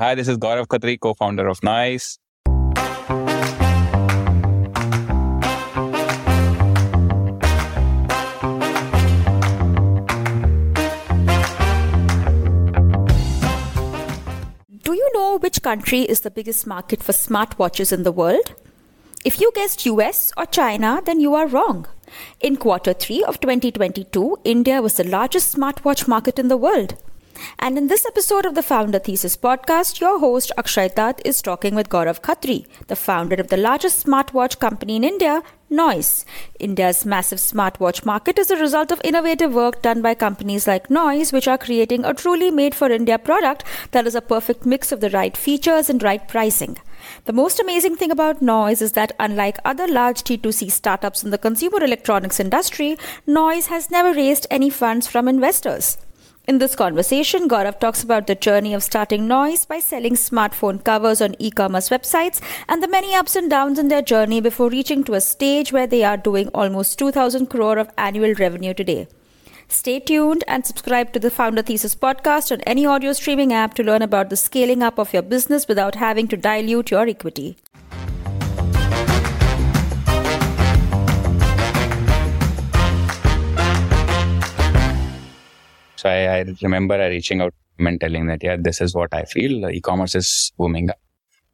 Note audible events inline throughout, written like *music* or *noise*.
Hi, this is Gaurav Khatri, co-founder of Noise. Do you know which country is the biggest market for smartwatches in the world? If you guessed US or China, then you are wrong. In quarter 3 of 2022, India was the largest smartwatch market in the world. And in this episode of the Founder Thesis podcast, your host Akshay Datt is talking with Gaurav Khatri, the founder of the largest smartwatch company in India, Noise. India's massive smartwatch market is a result of innovative work done by companies like Noise, which are creating a truly made for India product that is a perfect mix of the right features and right pricing. The most amazing thing about Noise is that unlike other large D2C startups in the consumer electronics industry, Noise has never raised any funds from investors. In this conversation, Gaurav talks about the journey of starting Noise by selling smartphone covers on e commerce websites and the many ups and downs in their journey before reaching to a stage where they are doing almost 2000 crore of annual revenue today. Stay tuned and subscribe to the Founder Thesis podcast on any audio streaming app to learn about the scaling up of your business without having to dilute your equity. So I, I remember reaching out and telling that, yeah, this is what I feel. E-commerce is booming up.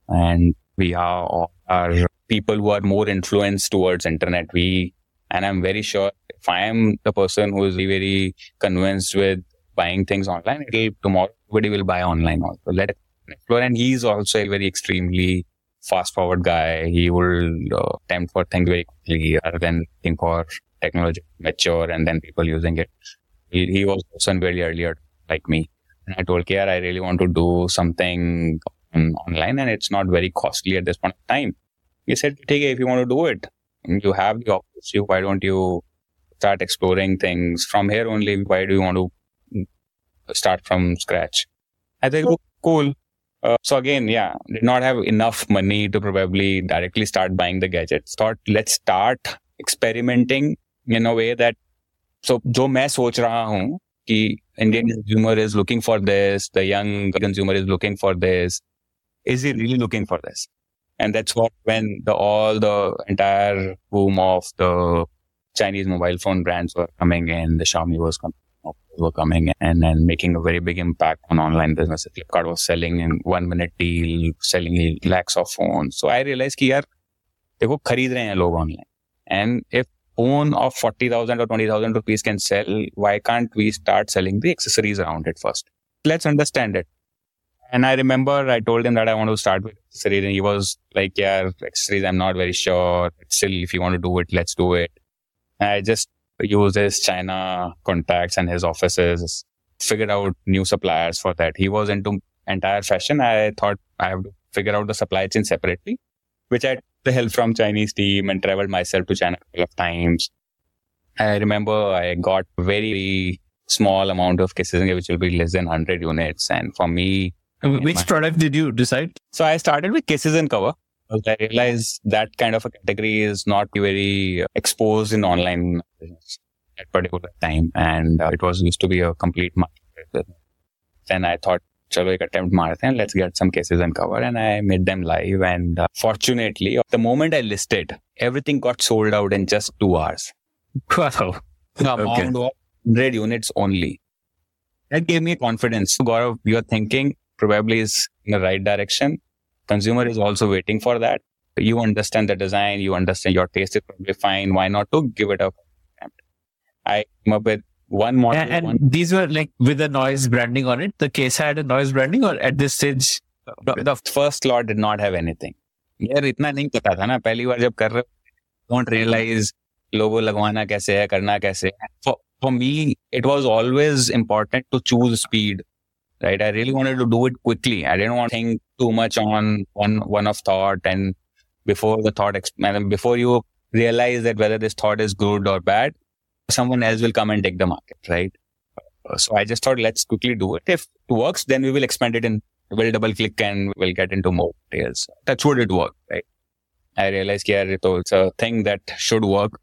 And we are, are people who are more influenced towards internet. We, and I'm very sure if I am the person who is very convinced with buying things online, it'll tomorrow, everybody will buy online also. Let it explore. And he's also a very extremely fast forward guy. He will uh, attempt for things very quickly rather than looking for technology mature and then people using it. He, he was person very earlier like me. And I told KR, I really want to do something on, online and it's not very costly at this point of time. He said, take it if you want to do it. You have the opportunity. Why don't you start exploring things from here only? Why do you want to start from scratch? I think, oh, cool. Uh, so again, yeah, did not have enough money to probably directly start buying the gadgets. Thought, let's start experimenting in a way that so जो मैं सोच रहा हूँ कि Indian consumer is looking for this, the young consumer is looking for this. Is he really looking for this? And that's what when the all the entire boom of the Chinese mobile phone brands were coming in, the Xiaomi was coming were coming and then making a very big impact on online business. Flipkart was selling in one minute deal, selling lakhs of phones. So I realized कि यार देखो खरीद रहे हैं लोग online. And if phone of 40,000 or 20,000 rupees can sell, why can't we start selling the accessories around it first? Let's understand it. And I remember I told him that I want to start with accessories and he was like, yeah, accessories, I'm not very sure. Still, if you want to do it, let's do it. And I just used his China contacts and his offices, figured out new suppliers for that. He was into entire fashion. I thought I have to figure out the supply chain separately, which I the help from Chinese team and traveled myself to China a couple of times. I remember I got very small amount of cases which will be less than 100 units. And for me, which my, product did you decide? So I started with cases and cover. I realized that kind of a category is not very exposed in online business at particular time. And uh, it was used to be a complete market. Then I thought चलो एक attempt मारते हैं let's get some cases and cover and I made them live and fortunately the moment I listed everything got sold out in just two hours. Wow. Amount of 100 units only. That gave me confidence. Gaurav, you're thinking probably is in the right direction. Consumer is also waiting for that. You understand the design, you understand your taste is probably fine. Why not to give it a I came up with one model. And, and one. these were like with the noise branding on it. The case had a noise branding, or at this stage, the, the first lot did not have anything. यार इतना नहीं पता था ना पहली बार जब कर रहे डोंट रियलाइज लोगो लगवाना कैसे है करना कैसे है for me it was always important to choose speed right i really wanted to do it quickly i didn't want to think too much on one one of thought and before the thought before you realize that whether this thought is good or bad someone else will come and take the market, right? Uh, so I just thought, let's quickly do it. If it works, then we will expand it in, we'll double click and we'll get into more details. That's what it worked, right? I realized, yeah, it's a thing that should work.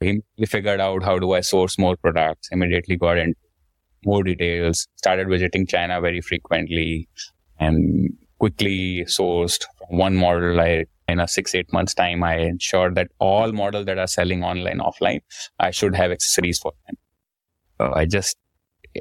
We figured out how do I source more products, immediately got into more details, started visiting China very frequently and quickly sourced from one model. I in a six eight months time, I ensured that all models that are selling online offline, I should have accessories for them. So I just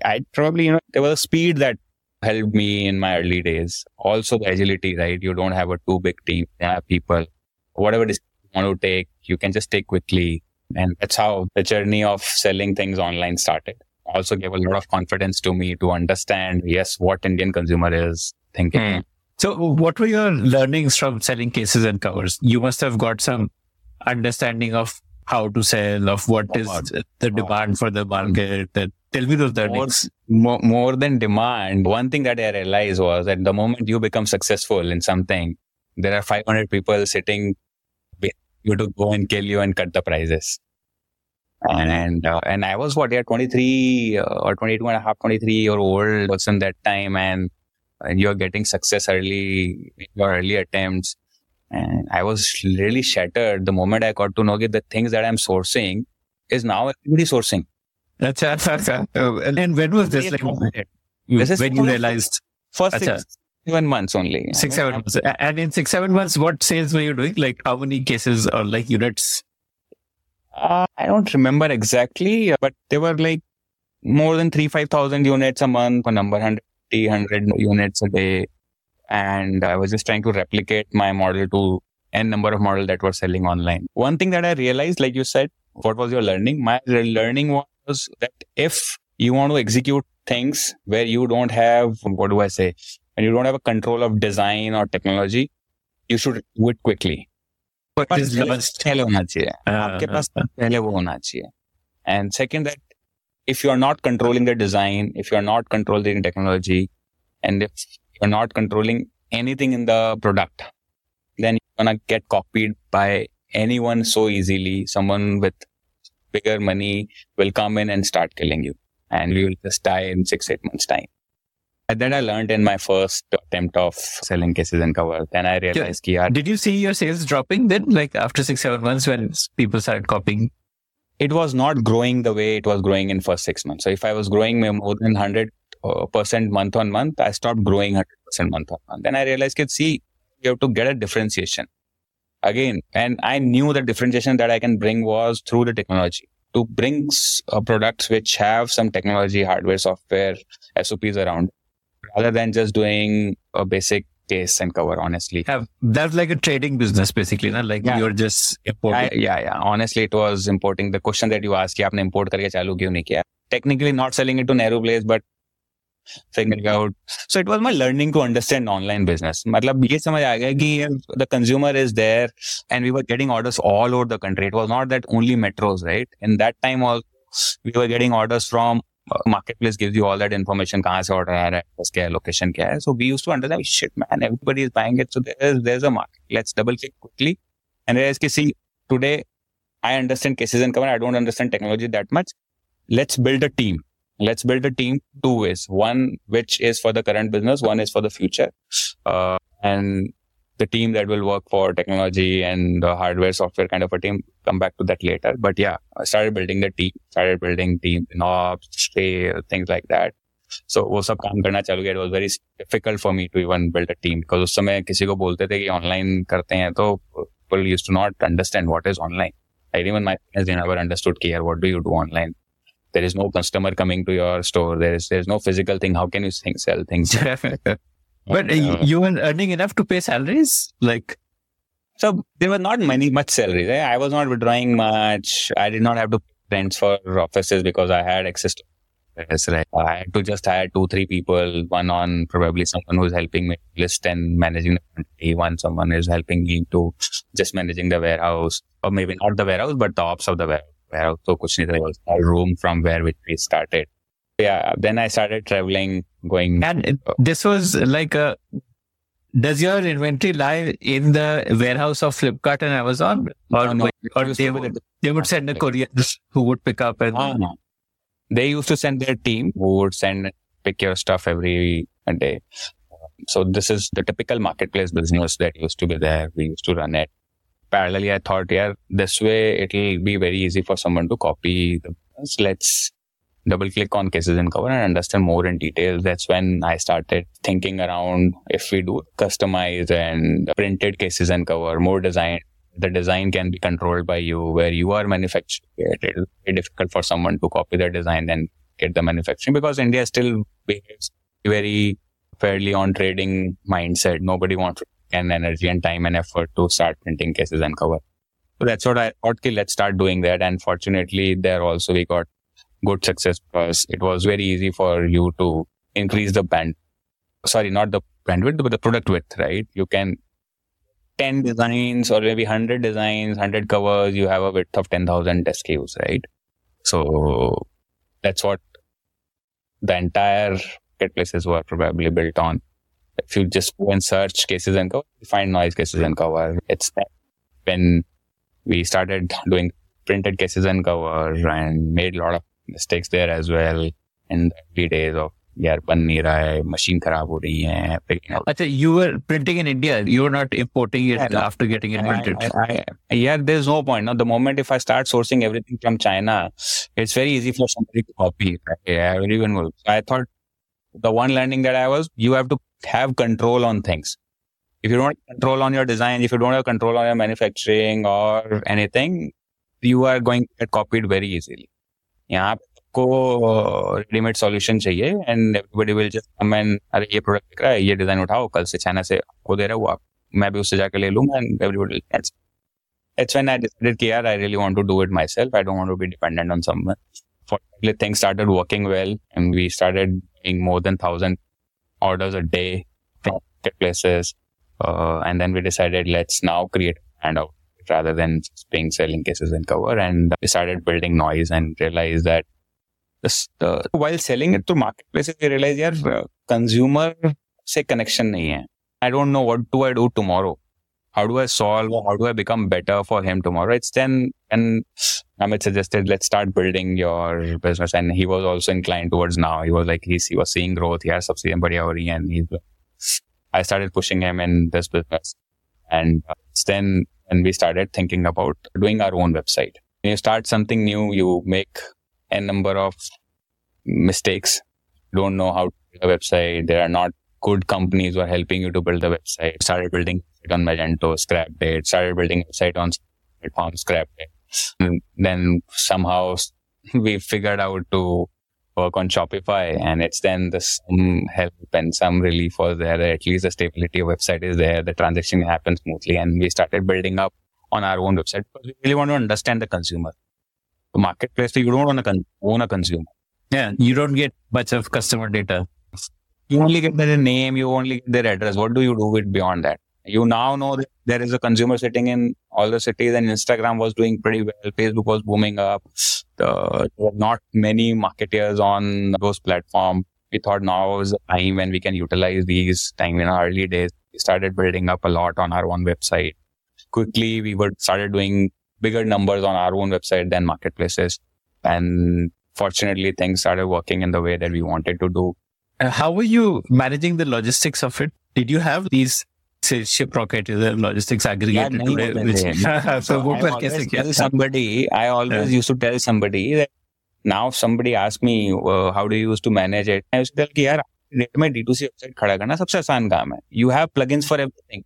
I probably you know there was a speed that helped me in my early days. Also the agility, right? You don't have a too big team. You have people, whatever decision you want to take, you can just take quickly. And that's how the journey of selling things online started. Also gave a lot of confidence to me to understand, yes, what Indian consumer is thinking. Hmm. So, what were your learnings from selling cases and covers? You must have got some understanding of how to sell, of what is the demand for the market. Tell me those learnings. more, more than demand, one thing that I realized was that the moment you become successful in something, there are 500 people sitting you to go and kill you and cut the prices. And uh, and I was what yeah 23 uh, or 22 and a half 23 year old person that time and, and you're getting success early in your early attempts and I was really shattered the moment I got to know that the things that I'm sourcing is now everybody sourcing. That's uh, and when was this? Like, This is when you realized First six, seven months only. six, seven months. And in six, seven months, what sales were you doing? Like how many cases or like units? Uh, I don't remember exactly, but they were like more than three, 5,000 units a month, a number 150, 100 units a day. And I was just trying to replicate my model to n number of models that were selling online. One thing that I realized, like you said, what was your learning? My re- learning was that if you want to execute things where you don't have, what do I say? When you don't have a control of design or technology, you should do it quickly. What पर is पहले- launched? पहले होना चाहिए Uh, आपके पास uh, पहले वो होना चाहिए and second that if you are not controlling the design, if you are not controlling technology, and if you're not controlling anything in the product, then you're gonna get copied by anyone so easily. Someone with bigger money will come in and start killing you, and you will just die in six eight months time. And then I learned in my first attempt of selling cases and cover. Then I realized, yeah. Did you see your sales dropping then, like after six seven months when people started copying it was not growing the way it was growing in first six months. So if I was growing more than 100 uh, percent month on month, I stopped growing 100 percent month on month. Then I realized that see, you have to get a differentiation again. And I knew the differentiation that I can bring was through the technology to bring uh, products which have some technology, hardware, software, SOPs around rather than just doing a basic case and cover, honestly. Have that's like a trading business basically, not like Yeah. you're just I, importing. yeah, yeah. Honestly, it was importing. The question that you asked, कि आपने import करके चालू क्यों नहीं किया? Technically not selling it to Nehru Place, but figuring out. So it was my learning to understand online business. मतलब ये समझ आ गया कि the consumer is there and we were getting orders all over the country. It was not that only metros, right? In that time also, we were getting orders from market place give you all that information कहाँ से order आ रहा है, उसके location क्या है? So we use to understand shit man everybody is buying it so there is there is a market let's double check quickly and there is कि see today I understand cases and cover I don't understand technology that much let's build a team let's build a team two ways one which is for the current business one is for the future and the team that will work for technology and the hardware software kind of a team come back to that later but yeah i started building the team started building team in ops sales things like that so वो सब काम करना चालू किया it was very difficult for me to even build a team because उस समय किसी को बोलते थे कि online करते हैं तो people used to not understand what is online like even my parents they never understood कि यार what do you do online there is no customer coming to your store there is there's no physical thing how can you think, sell things but uh, you were earning enough to pay salaries? Like So there were not many much salaries. eh? I was not withdrawing much. I did not have to pay rents for offices because I had access to right. I had to just hire two, three people. One on probably someone who's helping me list and managing the quantity. One someone is helping me to just managing the warehouse, or maybe not the warehouse, but the ops of the warehouse. So tha, it was a room from where which we started. Yeah. Then I started traveling, going. and this was like a does your inventory lie in the warehouse of Flipkart and Amazon? Or, No, no. or they would they would send a courier who would pick up and no. They used to send their team who would send pick your stuff every day. So this is the typical marketplace business that used to be there. We used to run it. Parallelly, I thought, yeah, this way it'll be very easy for someone to copy the business. Let's double click on cases and cover and understand more in detail. That's when I started thinking around if we do customized and printed cases and cover, more design. The design can be controlled by you where you are manufacturing it. It'll be difficult for someone to copy the design and get the manufacturing because India still behaves very fairly on trading mindset. Nobody wants and energy and time and effort to start printing cases and cover. So that's what I thought, okay, let's start doing that. And fortunately, there also we got good success because it was very easy for you to increase the band. Sorry, not the bandwidth, but the product width, right? You can 10 designs or maybe 100 designs, 100 covers, you have a width of 10,000 SKUs, right? So that's what the entire marketplaces were probably built on. If you just go and search cases and cover, you find noise cases and cover. It's when we started doing printed cases and cover and made a lot of mistakes there as well in the early days of यार बन नहीं रहा है machine खराब हो रही है अच्छा you were printing in India you were not importing it yeah, after getting it printed I, I, yeah there's no point now the moment if I start sourcing everything from China it's very easy for somebody to copy yeah, everyone will I thought the one learning that I was you have to have control on things if you don't have control on your design if you don't have control on your manufacturing or anything you are going to get copied very easily यहाँ को readymade solution चाहिए and everybody will just come and अरे, ये product रहा है, ये design उठाओ, कल से चाइना से को दे रहा हूँ आप, मैं भी उससे जाकर ले लूँगा and everybody will catch it's when I decided कि यार I really want to do it myself I don't want to be dependent on someone fortunately things started working well and we started doing more than 1000 orders a day from places and then we decided let's now create hand out rather than being selling cases and cover. And we started building noise and realized that this, uh, while selling it to marketplaces, we realized, yeah, uh, consumer say connection nahi hai. I don't know what do I do tomorrow. How do I solve how do I become better for him tomorrow? It's then, and Amit suggested, let's start building your business. And he was also inclined towards now. He was like, he's, he was seeing growth. He has subsidy and he's, I started pushing him in this business. And then when we started thinking about doing our own website. When you start something new, you make a number of mistakes. Don't know how to build a website. There are not good companies who are helping you to build the website. Started building it on Magento, scrapped it. Started building a site on platform, scrapped it. And then somehow we figured out to work on Shopify and it's then the some help and some relief was there. At least the stability of website is there. The transaction happens smoothly and we started building up on our own website because we really want to understand the consumer. The marketplace, so you don't want to con- own a consumer. Yeah, you don't get much of customer data. You only get their name, you only get their address. What do you do with beyond that? You now know that there is a consumer sitting in all the cities and Instagram was doing pretty well. Facebook was booming up. Were not many marketeers on those platforms. We thought now is the time when we can utilize these time in our early days. We started building up a lot on our own website. Quickly, we were started doing bigger numbers on our own website than marketplaces. And fortunately, things started working in the way that we wanted to do. Uh, how were you managing the logistics of it? Did you have these a logistics aggregator yeah, today. Which, so, so I always tell somebody, I always used to tell somebody that now if somebody asked me uh, how do you used to manage it. I used to tell कि यार net में D2C website खड़ा करना सबसे आसान काम है. You have plugins for everything.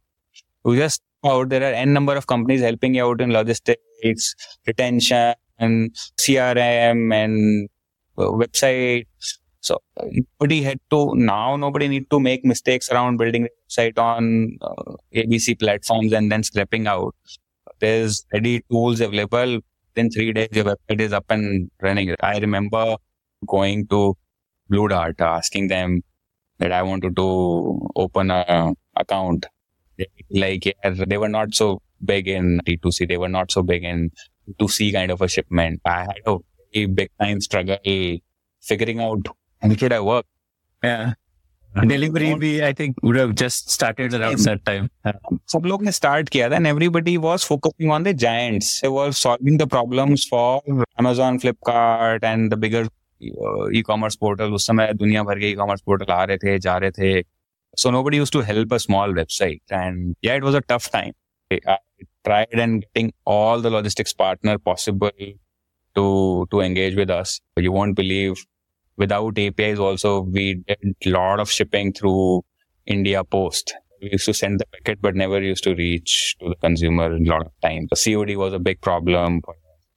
You just out there are n number of companies helping you out in logistics, retention, and CRM and uh, website so nobody had to now nobody need to make mistakes around building site on uh, ABC platforms and then scrapping out. There's ready tools available. In three days, your website is up and running. I remember going to Blue Dart, asking them that I wanted to open a account. Like yeah, they were not so big in D2C. They were not so big in 2C kind of a shipment. I had a big time struggle figuring out and the kid I work. Yeah. Delhivery I think would have just started around that time. So, people started here, then everybody was focusing on the giants. They were solving the problems for Amazon, Flipkart, and the bigger uh, e-commerce portal. उस समय दुनिया भर के e-commerce portal आ रहे थे, जा So nobody used to help a small website, and yeah, it was a tough time. I tried and getting all the logistics partner possible to to engage with us. You won't believe without APIs also we did a lot of shipping through India Post. We used to send the packet but never used to reach to the consumer a lot of time. The COD was a big problem.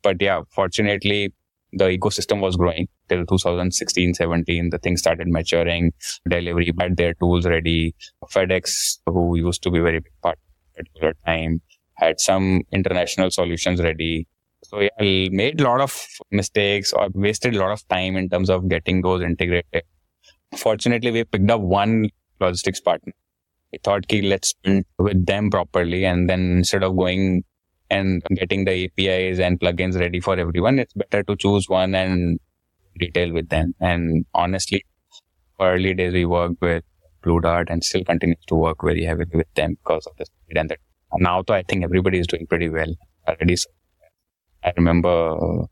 But yeah, fortunately the ecosystem was growing till 2016 17 the things started maturing Delhivery had their tools ready fedex who used to be very big part at particular time had some international solutions ready so yeah I made a lot of mistakes or wasted a lot of time in terms of getting those integrated fortunately we picked up one logistics partner we thought okay, let's build with them properly and then instead of going and getting the APIs and plugins ready for everyone, it's better to choose one and retail with them. And honestly, for early days, we worked with Blue Dart and still continues to work very heavily with them because of the speed and that. Now, though, I think everybody is doing pretty well already. So I remember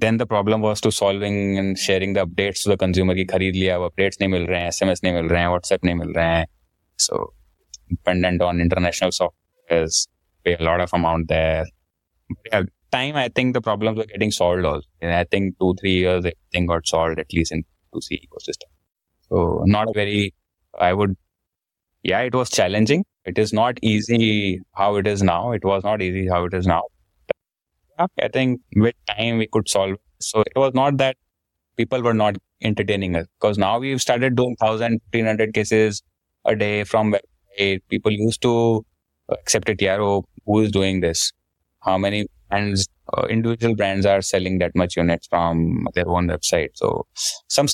then the problem was to solving and sharing the updates to the consumer ki khareed liya updates nahi mil rahe sms nahi mil rahe whatsapp nahi mil rahe so dependent on international software pay a lot of amount there. But yeah, time I think the problems were getting solved also. I think two, three years everything got solved at least in 2C ecosystem. So not very I would yeah, it was challenging. It is not easy how it is now. It was not easy how it is now. I think with time we could solve. So it was not that people were not entertaining us because now we've started doing 1000 1500 cases a day from website. People used to accept it. Yeah, oh, who is doing this? How many brands, uh, individual brands are selling that much units from their own website? So some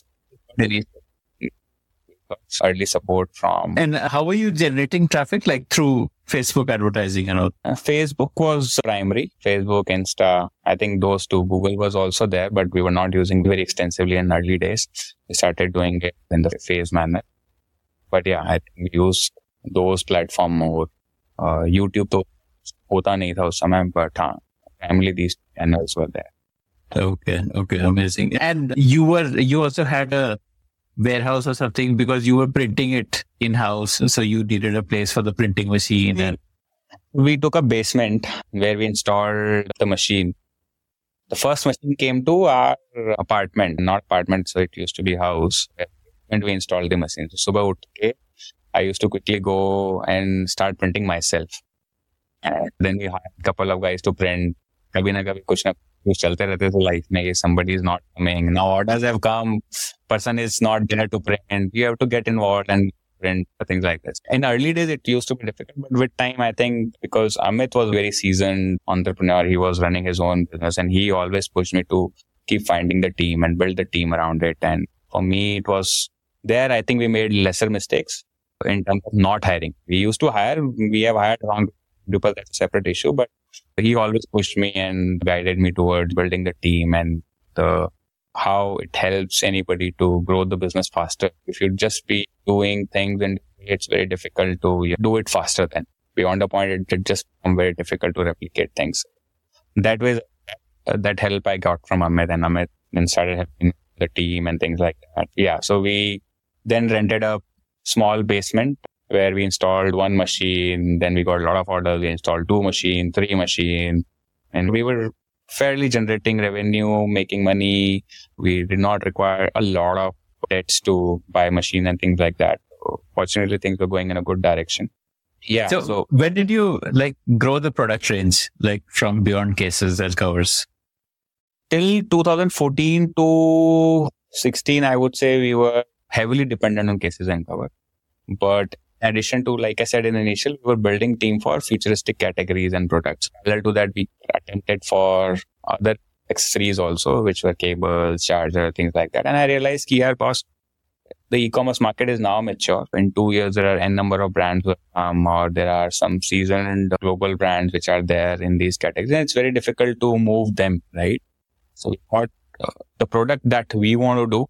early support from. And how are you generating traffic? Like through Facebook advertising and all? Uh, Facebook was primary. Facebook, Insta. I think those two. Google was also there, but we were not using very extensively in early days. We started doing it in the phase manner. But yeah, I think we use those platform more. YouTube तो होता नहीं था उस समय but हाँ family these channels were there Okay, okay, amazing. And you were you also had a warehouse or something because you were printing it in house, so you needed a place for the printing machine. And we took a basement where we installed the machine. The first machine came to our apartment, not apartment, so it used to be house. And we installed the machine. So subah utke I used to quickly go and start printing myself. And then we hired a couple of guys to print. कभी ना कभी कुछ ना कुछ चलते रहते थे life में somebody is not coming now orders have come person is not there to print you have to get involved and print things like this in early days it used to be difficult but with time I think because Amit was very seasoned entrepreneur he was running his own business and he always pushed me to keep finding the team and build the team around it and for me it was there I think we made lesser mistakes in terms of not hiring. We used to hire, we have hired wrong people, that's a separate issue, but he always pushed me and guided me towards building the team and the how it helps anybody to grow the business faster. If you just be doing things and it's very difficult to do it faster then beyond a point, it, just become very difficult to replicate things. That was uh, that help I got from Amit and Amit then started helping the team and things like that. Yeah. So we then rented a small basement where we installed one machine. Then we got a lot of orders. We installed two machine, three machine, and we were fairly generating revenue, making money. We did not require a lot of debts to buy machine and things like that. So fortunately, things were going in a good direction. Yeah. So, so when did you like grow the product range, like from beyond cases and covers? Till 2014 to 16, I would say we were heavily dependent on cases and cover. But in addition to, like I said in initial, we were building team for futuristic categories and products. Parallel to that, we attempted for other accessories also, which were cables, charger, things like that. And I realized here, boss, the e-commerce market is now mature. In two years, there are n number of brands, um, or there are some seasoned global brands which are there in these categories. And it's very difficult to move them, right? So what uh, the product that we want to do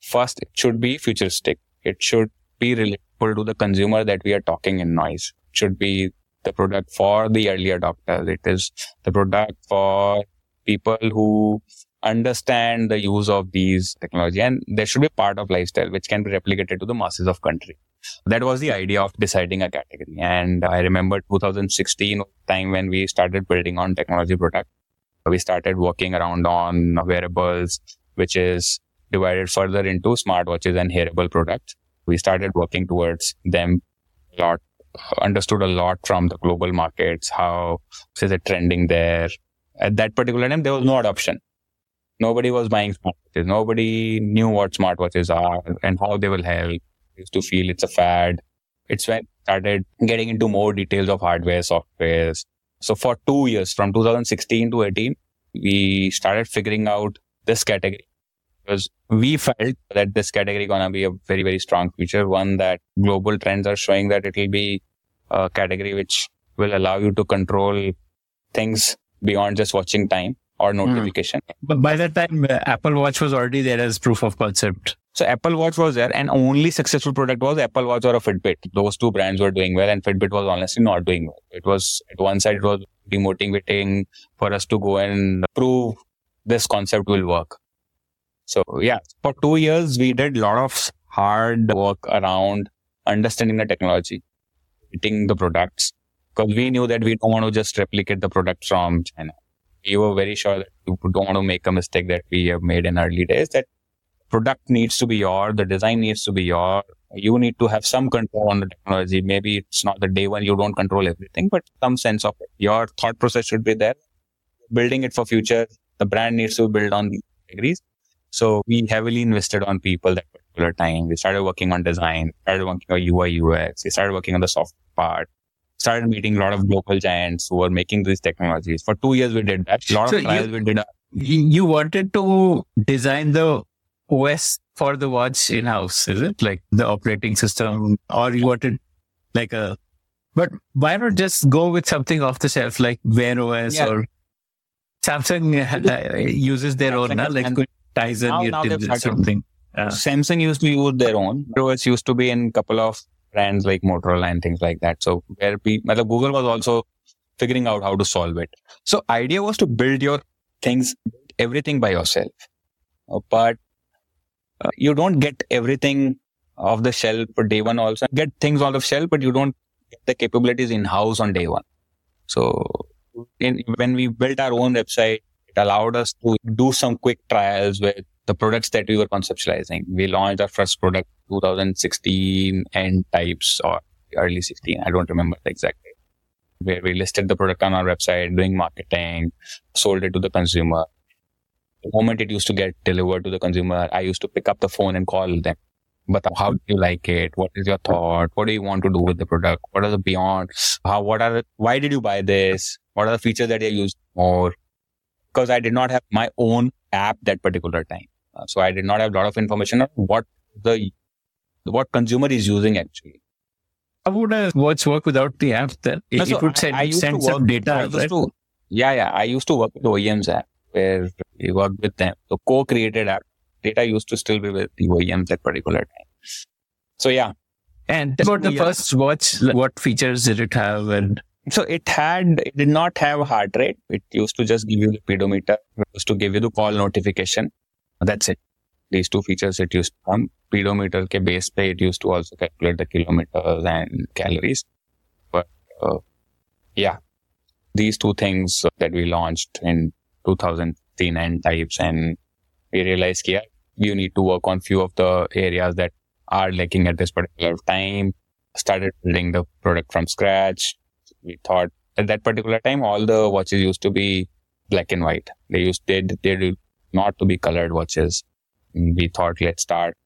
First, it should be futuristic. It should be relatable to the consumer that we are talking in noise. Should be the product for the early adopters. It is the product for people who understand the use of these technology and there should be part of lifestyle which can be replicated to the masses of country. That was the idea of deciding a category. And I remember 2016 time when we started building on technology product. we started working around on wearables, which is divided further into smartwatches and hearable products. We started working towards them a lot, understood a lot from the global markets, how is it trending there. At that particular time, there was no adoption. Nobody was buying smartwatches. Nobody knew what smartwatches are and how they will help. used to feel it's a fad. It's when started getting into more details of hardware, software. So for two years, from 2016 to 18, we started figuring out this category because we felt that this category gonna be a very very strong future. One that global trends are showing that it will be a category which will allow you to control things beyond just watching time or hmm. notification. Mm. But by that time, uh, Apple Watch was already there as proof of concept. So Apple Watch was there, and only successful product was Apple Watch or a Fitbit. Those two brands were doing well, and Fitbit was honestly not doing well. It was at one side it was demotivating for us to go and prove this concept will work. So yeah, for two years we did a lot of hard work around understanding the technology, getting the products, because we knew that we don't want to just replicate the product from China we were very sure that we don't want to make a mistake that we have made in early days that product needs to be your, the design needs to be your, you need to have some control on the technology. Maybe it's not the day one, you don't control everything, but some sense of it. Your thought process should be there. Building it for future. The brand needs to build on these categories. So we heavily invested on people that particular time. We started working on design, started working on UI, UX. We started working on the software part started meeting a lot of local giants who were making these technologies. For two years, we did that. A lot so of trials you, we did. You wanted to design the OS for the watch in house, is it? Like the operating system, or you wanted like a, but why not just go with something off the shelf like Wear OS yeah. or Samsung uh, uses their Samsung own, like Tizen now, now something. Uh, Samsung used to use their own. OS used to be in a couple of brands like Motorola and things like that. So where we, Google was also figuring out how to solve it. So idea was to build your things, everything by yourself. Uh, but uh, you don't get everything off the shelf for day one also. Get things off the shelf, but you don't get the capabilities in house on day one. So in, when we built our own website, it allowed us to do some quick trials with the products that we were conceptualizing. We launched our first product 2016 and types or early 16. I don't remember the exact date. Where we listed the product on our website, doing marketing, sold it to the consumer. The moment it used to get delivered to the consumer, I used to pick up the phone and call them. But how do you like it? What is your thought? What do you want to do with the product? What are the beyond? How, what are the, why did you buy this? What are the features that you use more? Because I did not have my own app that particular time. Uh, so I did not have a lot of information on what the what consumer is using actually. How would a watch work without the app then? It, no, so it would send, I, I send some work, data. Right? To, yeah, yeah. I used to work with OEMs app where we worked with them. So co-created app. Data used to still be with the OEMs at particular time. So yeah. And about the yeah. first watch, what features did it have and so it had, it did not have heart rate. It used to just give you the pedometer. It used to give you the call notification. That's it. These two features it used to come. Pedometer ke base pe it used to also calculate the kilometers and calories. But uh, yeah, these two things that we launched in 2010 and types and we realized yeah, you need to work on few of the areas that are lacking at this particular time. Started building the product from scratch. We thought at that particular time, all the watches used to be black and white. They used, they, they not to be colored watches. Mm, we thought let's start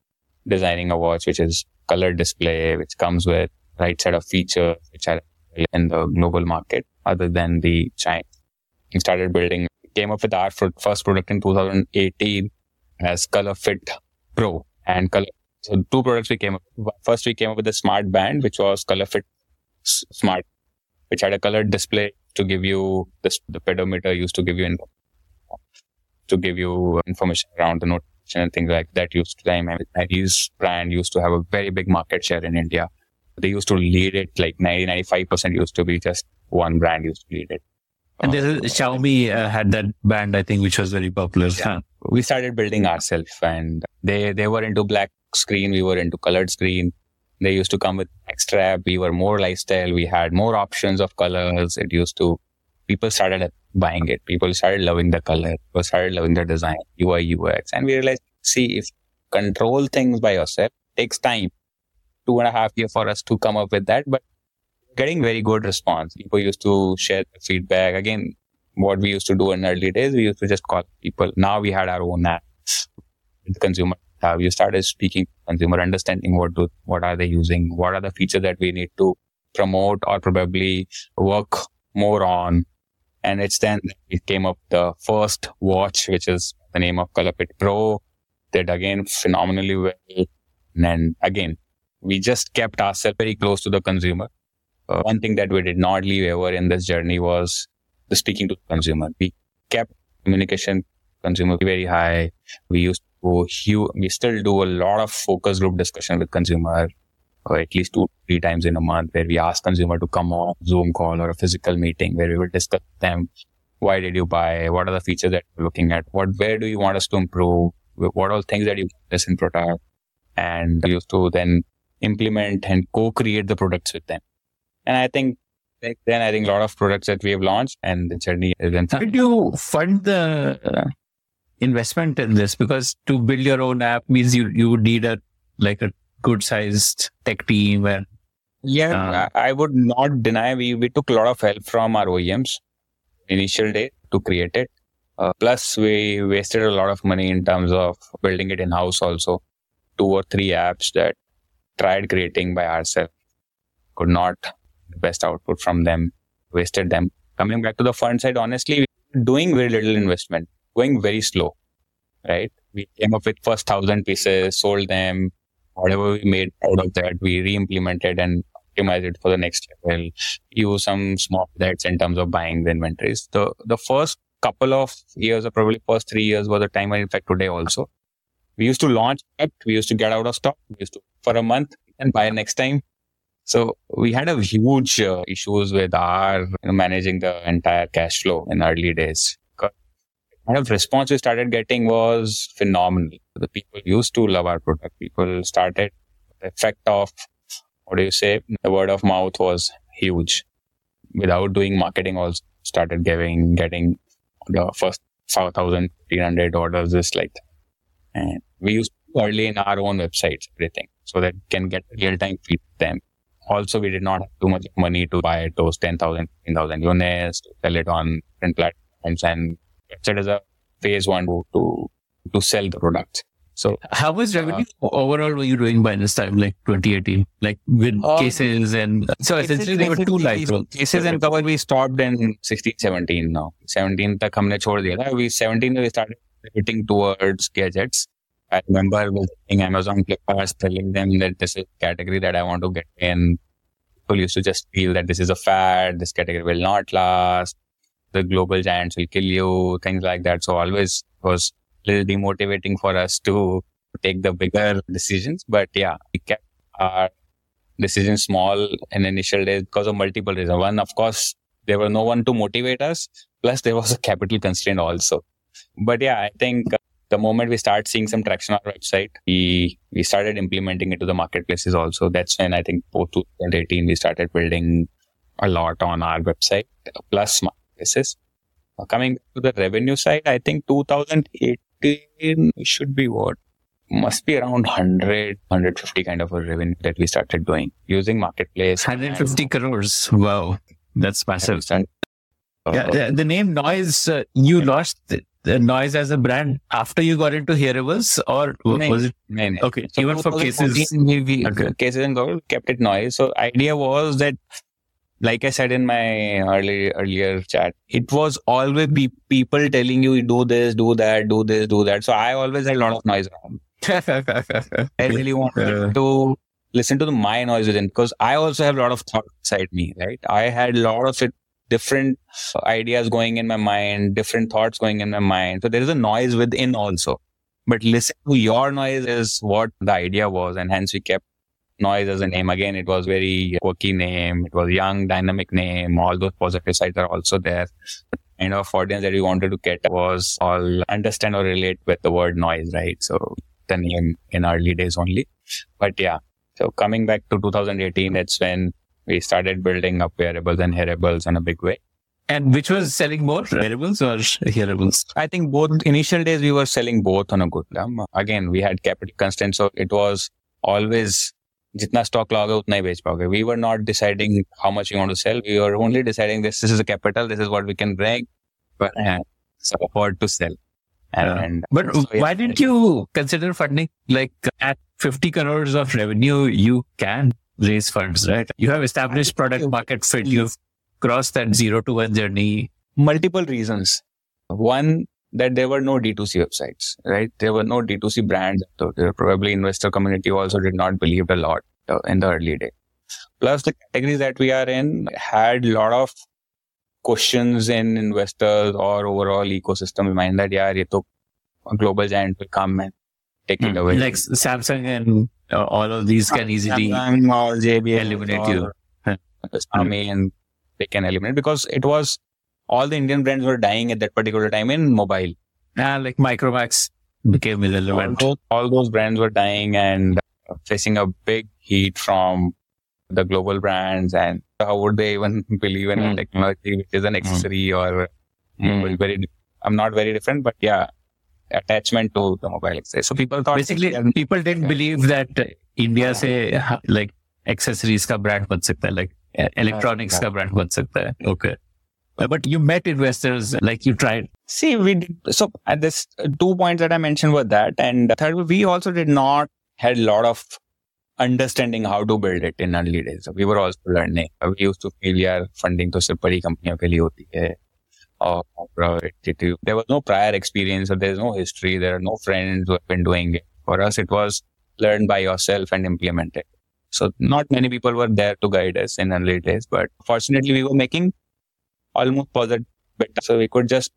designing a watch which is color display, which comes with right set of features which are in the global market other than the China. We started building, came up with our first product in 2018 as Color Fit Pro and Color. So two products we came up. First, we came up with a smart band, which was Color Fit Smart, which had a colored display to give you this, the pedometer used to give you to give you information around the notification and things like that used to time. His brand used to have a very big market share in India. They used to lead it like 90, 95% used to be just one brand used to lead it. And uh, Xiaomi uh, had that band, I think, which was very popular. Yeah. We started building ourselves and they, they were into black screen. We were into colored screen. They used to come with extra. We were more lifestyle. We had more options of colors. It used to people started buying it. People started loving the color. People started loving the design, UI, UX. And we realized, see, if control things by yourself takes time, two and a half year for us to come up with that, but getting very good response. People used to share feedback. Again, what we used to do in early days, we used to just call people. Now we had our own app with consumer. Uh, we started speaking consumer, understanding what do, what are they using, what are the features that we need to promote or probably work more on. And it's then it came up the first watch, which is the name of ColorFit Pro, did again phenomenally well. And again, we just kept ourselves very close to the consumer. Uh, one thing that we did not leave ever in this journey was the speaking to the consumer. We kept communication consumer very high. We used huge, we still do a lot of focus group discussion with consumer or at least two, three times in a month where we ask consumer to come on Zoom call or a physical meeting where we will discuss them. Why did you buy? What are the features that you're looking at? What, where do you want us to improve? What all things that you want in product? And we used to then implement and co-create the products with them. And I think back then I think a lot of products that we have launched and the journey. How did you fund the uh, investment in this? Because to build your own app means you, you would need a, like a good sized tech team and yeah, uh, I would not deny we, we took a lot of help from our OEMs initial day to create it. Uh, plus we wasted a lot of money in terms of building it in house also. Two or three apps that tried creating by ourselves could not the best output from them, wasted them. Coming back to the fund side, honestly, doing very little investment, going very slow, right? We came up with first thousand pieces, sold them, whatever we made out of that, we re-implemented and optimized it for the next level. Use some small bets in terms of buying the inventories. The the first couple of years, or probably first three years, was the time. In fact, today also, we used to launch it. We used to get out of stock. We used to for a month and buy next time. So we had a huge uh, issues with our you know, managing the entire cash flow in early days kind of response we started getting was phenomenal. The people used to love our product. People started the effect of what do you say? The word of mouth was huge. Without doing marketing, also started giving getting the first 5,300 orders just like that. And we used early in our own websites, everything, so that can get real time feed them. Also, we did not have too much money to buy those 10,000, 15,000 units, to sell it on different platforms and it as a phase one to, to, to sell the product. So how was revenue uh, overall were you doing by this time, like 2018, like with uh, cases and so essentially there were two lives. Cases and cover we stopped in 16, 17 now. 17 tak humne chhod diya We 17 we started hitting towards gadgets. I remember visiting Amazon Flipkart, telling them that this is category that I want to get in. People used to just feel that this is a fad, this category will not last the global giants will kill you, things like that. So always was a little demotivating for us to take the bigger decisions. But yeah, we kept our decisions small in initial days because of multiple reasons. One, of course, there was no one to motivate us. Plus, there was a capital constraint also. But yeah, I think uh, the moment we start seeing some traction on our website, we we started implementing it to the marketplaces also. That's when I think post 2018 we started building a lot on our website. Plus, basis. Uh, coming to the revenue side, I think 2018 should be what? Must be around 100, 150 kind of a revenue that we started doing using marketplace. 150 crores. Wow. That's massive. Uh, yeah, the name Noise, uh, you lost the, the, Noise as a brand after you got into hearables or was it? Okay. So Even for cases. We, we, okay. Cases and gold kept it Noise. So idea was that like I said in my early earlier chat, it was always be people telling you do this, do that, do this, do that. So I always had a lot of noise around. *laughs* I really wanted to listen to the, my noise within because I also have a lot of thought inside me, right? I had a lot of it, different ideas going in my mind, different thoughts going in my mind. So there is a noise within also. But listen to your noise is what the idea was, and hence we kept Noise as a name. Again, it was very quirky name. It was young, dynamic name. All those positive sides are also there. The kind of audience that we wanted to get was all understand or relate with the word noise, right? So the name in early days only. But yeah. So coming back to 2018, that's when we started building up wearables and hearables in a big way. And which was selling more, wearables or hearables? I think both initial days we were selling both on a good term. Again, we had capital constraints, so it was always जितना stock लाओगे उतना ही बेच पाओगे we were not deciding how much we want to sell we were only deciding this this is a capital this is what we can bring but uh, so afford to sell and, but so, yeah. why didn't you consider funding like at 50 crores of revenue you can raise funds right you have established product market fit you've crossed that zero to one journey multiple reasons one that there were no D2C websites, right? There were no D2C brands. So there probably investor community also did not believe a lot uh, in the early days. Plus the categories that we are in had a lot of questions in investors or overall ecosystem mind that yeah, ye to a global giant will come and take mm. it hmm. away. Like Samsung and uh, all of these can easily Samsung or JBL eliminate or, you. Xiaomi and they can eliminate because it was all the Indian brands were dying at that particular time in mobile. Yeah, like Micromax became irrelevant. All those, all those brands were dying and facing a big heat from the global brands. And how would they even *laughs* believe in mm. technology, which is an accessory mm. or mm. very, I'm not very different, but yeah, attachment to the mobile accessory. So people thought basically people didn't yeah. believe that India say like accessories ka brand ban sakta hai, like electronics ka brand ban sakta hai. Okay. But you met investors like you tried. See, we did. So at this uh, two points that I mentioned were that. And third, we also did not had a lot of understanding how to build it in early days. So we were also learning. We used to feel yeah, funding to सिर्फ बड़ी कंपनियों के लिए होती है. Or, there was no prior experience or there's no history. There are no friends who have been doing it. For us, it was learn by yourself and implement it. So not many people were there to guide us in early days, but fortunately we were making almost positive. So we could just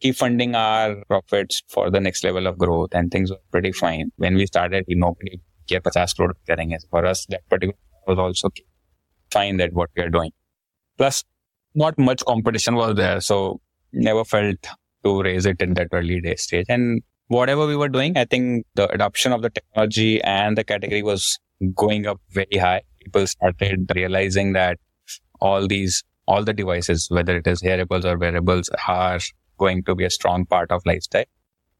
keep funding our profits for the next level of growth and things were pretty fine. When we started, we nobody care 50 crore karenge. For us, that particular was also fine that what we are doing. Plus, not much competition was there. So never felt to raise it in that early day stage. And whatever we were doing, I think the adoption of the technology and the category was going up very high. People started realizing that all these all the devices, whether it is hearables or wearables, are going to be a strong part of lifestyle.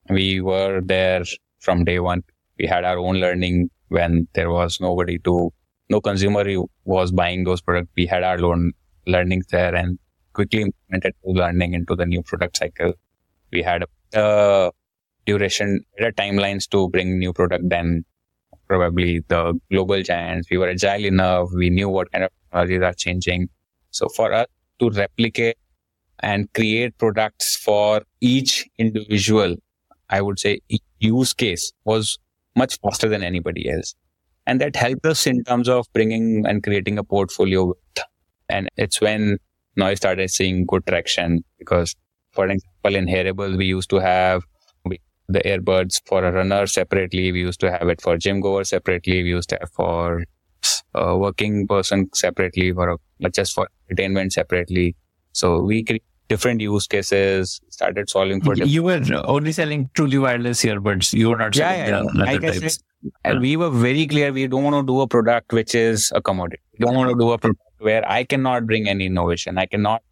We were there from day one. We had our own learning when there was nobody to, no consumer was buying those products. We had our own learnings there and quickly implemented learning into the new product cycle. We had a uh, duration, better timelines to bring new product than probably the global giants. We were agile enough. We knew what kind of technologies are changing. So for us to replicate and create products for each individual, I would say use case was much faster than anybody else. And that helped us in terms of bringing and creating a portfolio. With, and it's when I started seeing good traction because, for example, in hearables, we used to have the earbuds for a runner separately. We used to have it for gym goers separately. We used to have for a working person separately for a, just for entertainment separately. So we create different use cases, started solving for. You were only selling truly wireless earbuds. You were not selling yeah, yeah, yeah. other types. And we were very clear. We don't want to do a product which is a commodity. We don't want to do a product where I cannot bring any innovation. I cannot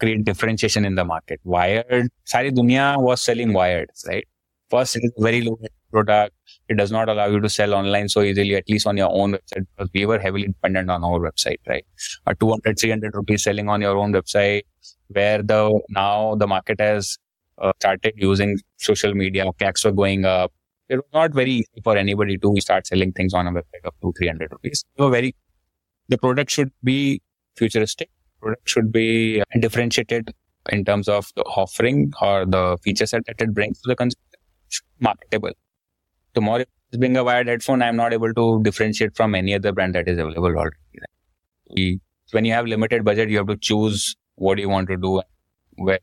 create differentiation in the market. Wired, Sari Dunya was selling wired, right? First, it is a very low product. It does not allow you to sell online so easily, at least on your own website, because we were heavily dependent on our website, right? A 200, 300 rupees selling on your own website, where the now the market has uh, started using social media, CACs were going up. It was not very easy for anybody to start selling things on a website of two, 300 rupees. Very, the product should be futuristic. Product should be differentiated in terms of the offering or the feature set that it brings to the consumer. Marketable tomorrow is being a wired headphone, I'm not able to differentiate from any other brand that is available already. when you have limited budget, you have to choose what you want to do, where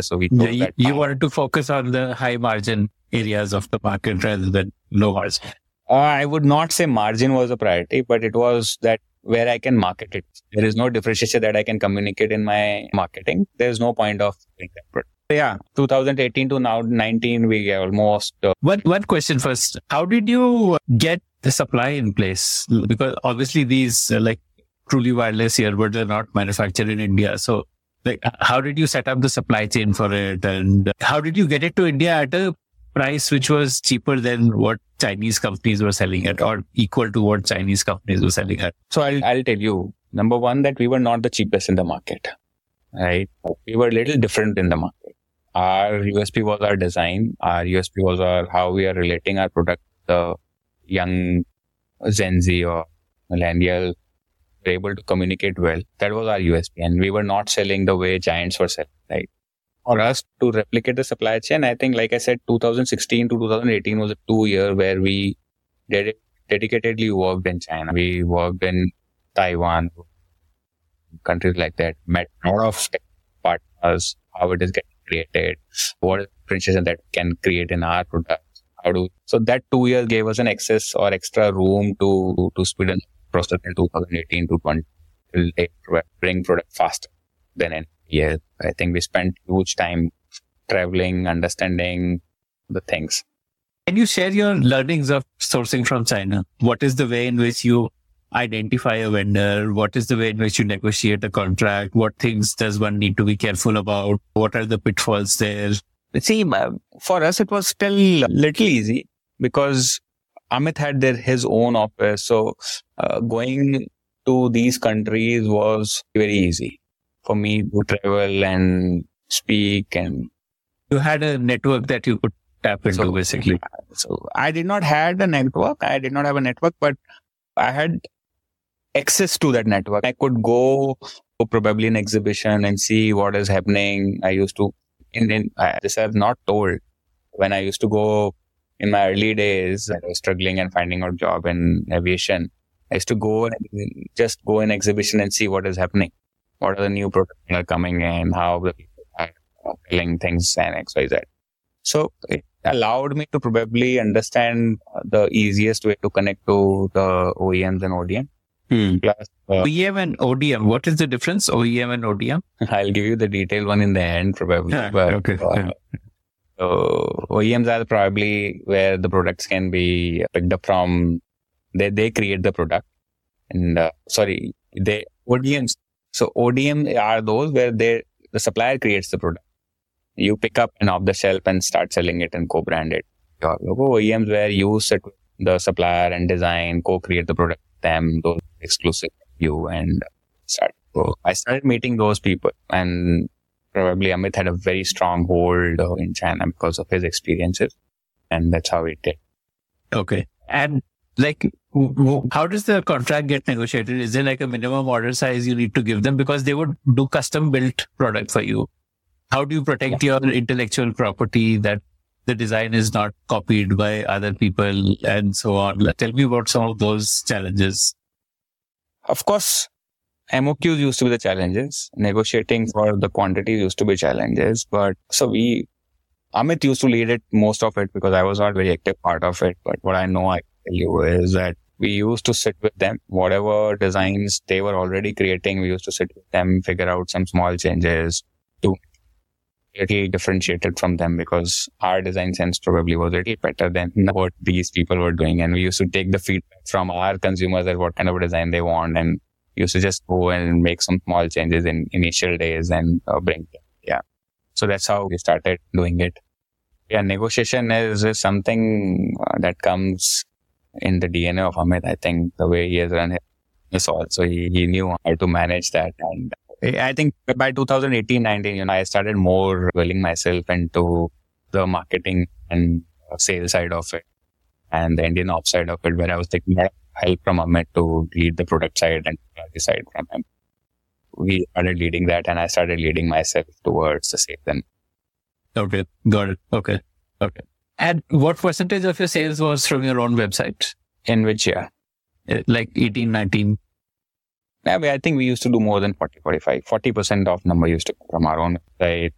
so we yeah, you, you wanted to focus on the high margin areas of the market rather than low margin. Uh, I would not say margin was a priority, but it was that where I can market it. There is no differentiation that I can communicate in my marketing. There's no point of doing that yeah 2018 to now 19 we almost uh, one one question first how did you get the supply in place because obviously these uh, like truly wireless earbuds are not manufactured in india so Like, how did you set up the supply chain for it? And how did you get it to India at a price which was cheaper than what Chinese companies were selling at or equal to what Chinese companies were selling at? So I'll, I'll tell you, number one, that we were not the cheapest in the market, right? We were a little different in the market. Our USP was our design. Our USP was our, how we are relating our product, the young Gen Z or millennial were able to communicate well. That was our USP. And we were not selling the way giants were selling, right? For us to replicate the supply chain, I think, like I said, 2016 to 2018 was a two year where we ded- dedicatedly worked in China. We worked in Taiwan, countries like that, met a lot of partners, how it is getting created, what differentiation that can create in our product. How do so that two years gave us an excess or extra room to to speed up process in 2018 to 20 bring product faster than any year. I think we spent huge time traveling, understanding the things. Can you share your learnings of sourcing from China? What is the way in which you identify a vendor? What is the way in which you negotiate a contract? What things does one need to be careful about? What are the pitfalls there? See, for us, it was still little easy because Amit had their, his own office. So uh, going to these countries was very easy for me to travel and speak and you had a network that you could tap into so, basically so i did not had a network i did not have a network but i had access to that network i could go to probably an exhibition and see what is happening i used to in, in I, this i have not told when i used to go in my early days, I was struggling and finding a job in aviation. I used to go and just go in exhibition and see what is happening. What are the new products are coming in, how the people are selling things and X, Y, Z. So it allowed me to probably understand the easiest way to connect to the OEMs and ODM. Hmm. Plus, uh, OEM and ODM. What is the difference? OEM and ODM? *laughs* I'll give you the detailed one in the end, probably. But, okay. Uh, so OEMs are probably where the products can be picked up from. They they create the product, and uh, sorry, they ODMs. So ODM are those where they the supplier creates the product. You pick up and off the shelf and start selling it and co-brand it. Your logo OEMs where you sit with the supplier and design, co-create the product them, those exclusive you and start. So I started meeting those people and probably Amit had a very strong hold in China because of his experiences. And that's how it did. Okay. And like, how does the contract get negotiated? Is there like a minimum order size you need to give them? Because they would do custom built product for you. How do you protect yeah. your intellectual property that the design is not copied by other people and so on? Tell me about some of those challenges. Of course, MOQs used to be the challenges. Negotiating for the quantity used to be challenges. But so we, Amit used to lead it most of it because I was not very active part of it. But what I know I tell you is that we used to sit with them, whatever designs they were already creating, we used to sit with them, figure out some small changes to little differentiated from them because our design sense probably was a little better than what these people were doing. And we used to take the feedback from our consumers at what kind of design they want and used to just go and make some small changes in initial days and uh, bring them. Yeah. So that's how we started doing it. Yeah, negotiation is, is something uh, that comes in the DNA of Amit. I think the way he has run his also he, he knew how to manage that. And I think by 2018, 19, you know, I started more willing myself into the marketing and sales side of it and the Indian ops side of it, where I was taking help from Amit to lead the product side and technology side from him. We started leading that and I started leading myself towards the sales then. Okay. Got it. Okay. Okay. And what percentage of your sales was from your own website? In which year? Uh, like 18, 19? Mean, I think we used to do more than 40, 45. 40% of number used to come from our own website.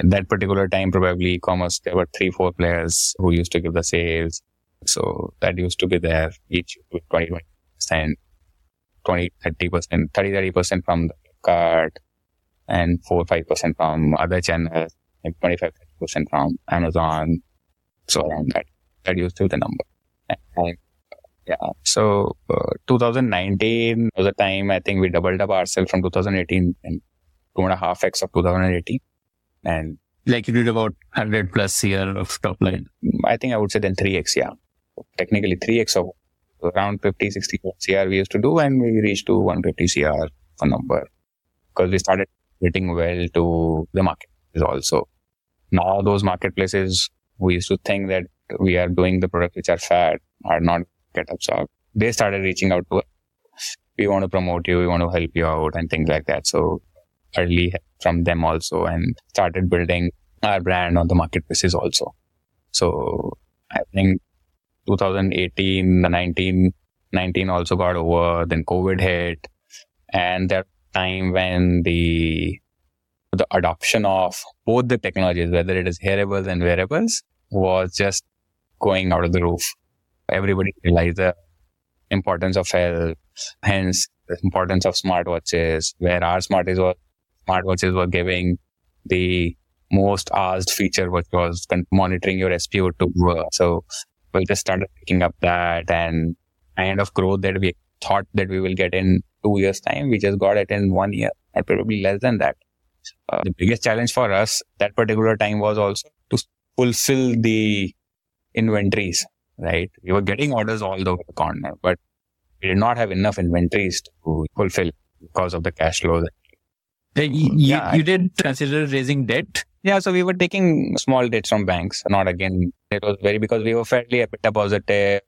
At that particular time, probably e-commerce, there were three, four players who used to give the sales. So that used to be there each 20, 20%, 20, 30%, 30, 30% from the card and 4, 5% from other channels and 25, 30% from Amazon. So around that, that used to be the number. And, yeah. So uh, 2019 was the time I think we doubled up ourselves from 2018 and two and a half X of 2018. And like you did about 100 plus year of top line. I think I would say then 3X, yeah. Technically 3X of around 50, 60 CR we used to do and we reached to 150 CR for number because we started getting well to the market is also. Now those marketplaces, we used to think that we are doing the products which are fat are not get absorbed. They started reaching out to us. We want to promote you. We want to help you out and things like that. So early from them also and started building our brand on the marketplaces also. So I think 2018, the 19, 19 also got over, then COVID hit and that time when the the adoption of both the technologies, whether it is hearables and wearables, was just going out of the roof. Everybody realized the importance of health, hence the importance of smartwatches, where our smartwatches were, smartwatches were giving the most asked feature, which was monitoring your SpO2. So we just started picking up that and kind of growth that we thought that we will get in two years time. We just got it in one year or probably less than that. Uh, the biggest challenge for us that particular time was also to fulfill the inventories, right? We were getting orders all over the corner, but we did not have enough inventories to fulfill because of the cash flow. You, yeah, you did consider raising debt? Yeah, so we were taking small debts from banks. Not again, it was very because we were fairly EBITDA positive.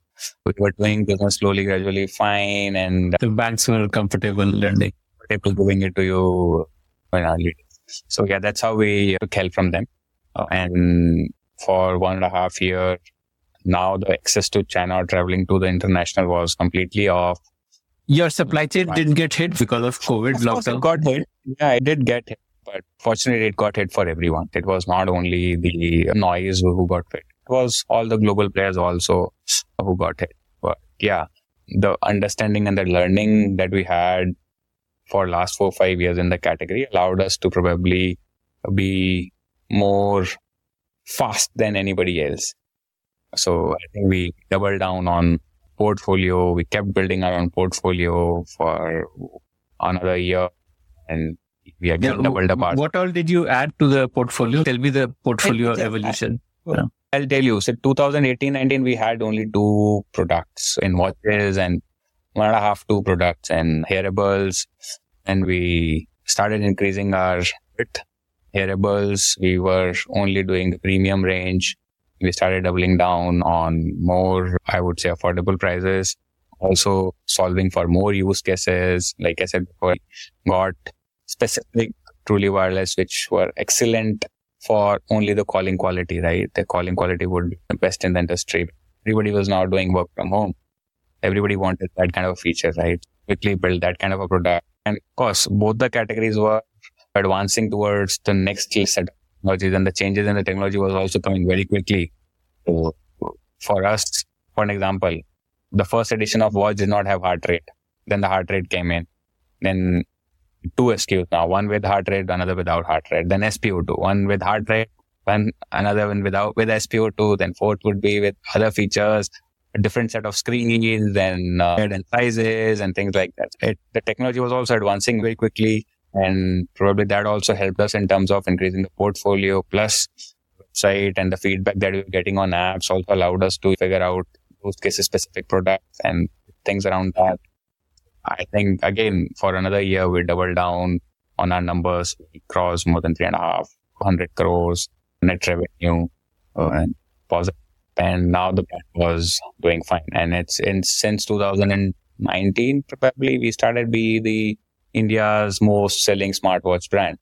We were doing business slowly, gradually, fine, and the banks were comfortable lending, comfortable giving it to you in early So yeah, that's how we took help from them. Uh, and for one and a half year, now the access to China or traveling to the international was completely off. Your supply chain didn't get hit because of COVID of lockdown. It got hit. Yeah, it did get hit, but fortunately, it got hit for everyone. It was not only the noise who got hit; it was all the global players also who got hit. But yeah, the understanding and the learning that we had for last four five years in the category allowed us to probably be more fast than anybody else. So I think we doubled down on portfolio. We kept building our own portfolio for another year and we again yeah, doubled apart. What all did you add to the portfolio? Tell me the portfolio evolution. Uh, yeah. I'll tell you. So 2018-19, we had only two products in watches and one and a half, two products and hearables. And we started increasing our bit hearables. We were only doing the premium range. We started doubling down on more, I would say, affordable prices. Also solving for more use cases. Like I said before, got specific truly wireless, which were excellent for only the calling quality, right? The calling quality would be the best in the industry. Everybody was now doing work from home. Everybody wanted that kind of a feature, right? Quickly build that kind of a product. And of course, both the categories were advancing towards the next set of technologies and the changes in the technology was also coming very quickly. So for us, for an example, the first edition of watch did not have heart rate. Then the heart rate came in. Then two SKUs now, one with heart rate, another without heart rate. Then SPO2, one with heart rate, one another one without with SPO2. Then fourth would be with other features, a different set of screens and uh, and sizes and things like that. It, the technology was also advancing very quickly. And probably that also helped us in terms of increasing the portfolio plus website and the feedback that we were getting on apps also allowed us to figure out those cases specific products and things around that. I think again, for another year, we doubled down on our numbers. We crossed more than three and a half hundred crores net revenue uh, and positive. And now the brand was doing fine. And it's in since 2019, probably we started be the India's most selling smartwatch brand.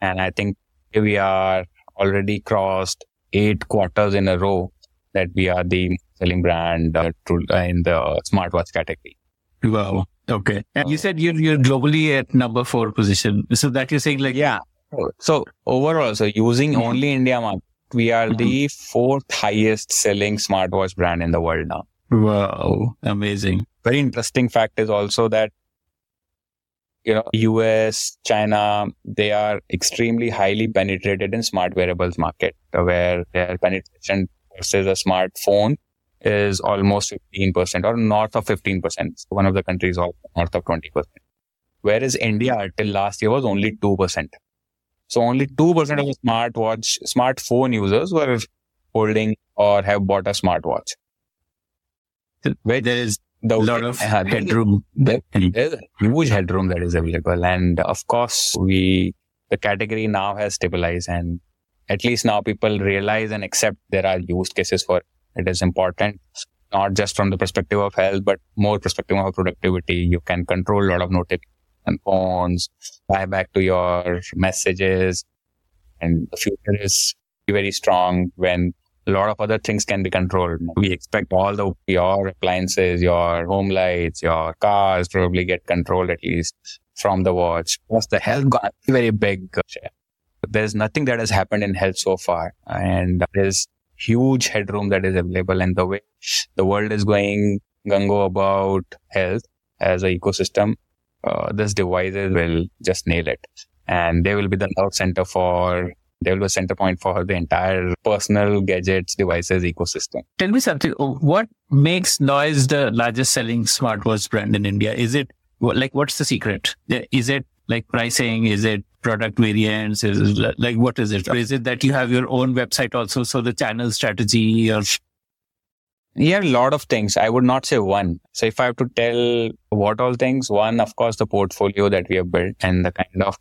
And I think we are already crossed eight quarters in a row that we are the selling brand uh, in the smartwatch category. Wow. Okay. And you said you're, you're globally at number four position. So that you're saying like, yeah. So overall, so using mm-hmm. only India market, we are mm-hmm. the fourth highest selling smartwatch brand in the world now. Wow. Amazing. Very interesting fact is also that you know, US, China, they are extremely highly penetrated in smart wearables market where their penetration versus a smartphone is almost 15% or north of 15%. One of the countries all north of 20%. Whereas India till last year was only 2%. So only 2% of the smartwatch, smartphone users were holding or have bought a smartwatch. Where there is The a lot of uh, headroom. there- there's a huge headroom that is available. And of course, we, the category now has stabilized and at least now people realize and accept there are use cases for it. It is important, not just from the perspective of health, but more perspective of productivity. You can control a lot of notifications and phones, buy back to your messages. And the future is very strong when a lot of other things can be controlled. We expect all the your appliances, your home lights, your cars probably get controlled at least from the watch. Plus, the health got a very big share. There's nothing that has happened in health so far, and there's huge headroom that is available. And the way the world is going gungo about health as an ecosystem, uh, this devices will just nail it, and they will be the love center for they will be a center point for the entire personal gadgets devices ecosystem. Tell me something. What makes Noise the largest selling smartwatch brand in India? Is it like what's the secret? Is it like pricing? Is it product variants? Is like what is it? Or is it that you have your own website also? So the channel strategy or Yeah, a lot of things. I would not say one. So if I have to tell what all things, one, of course, the portfolio that we have built and the kind of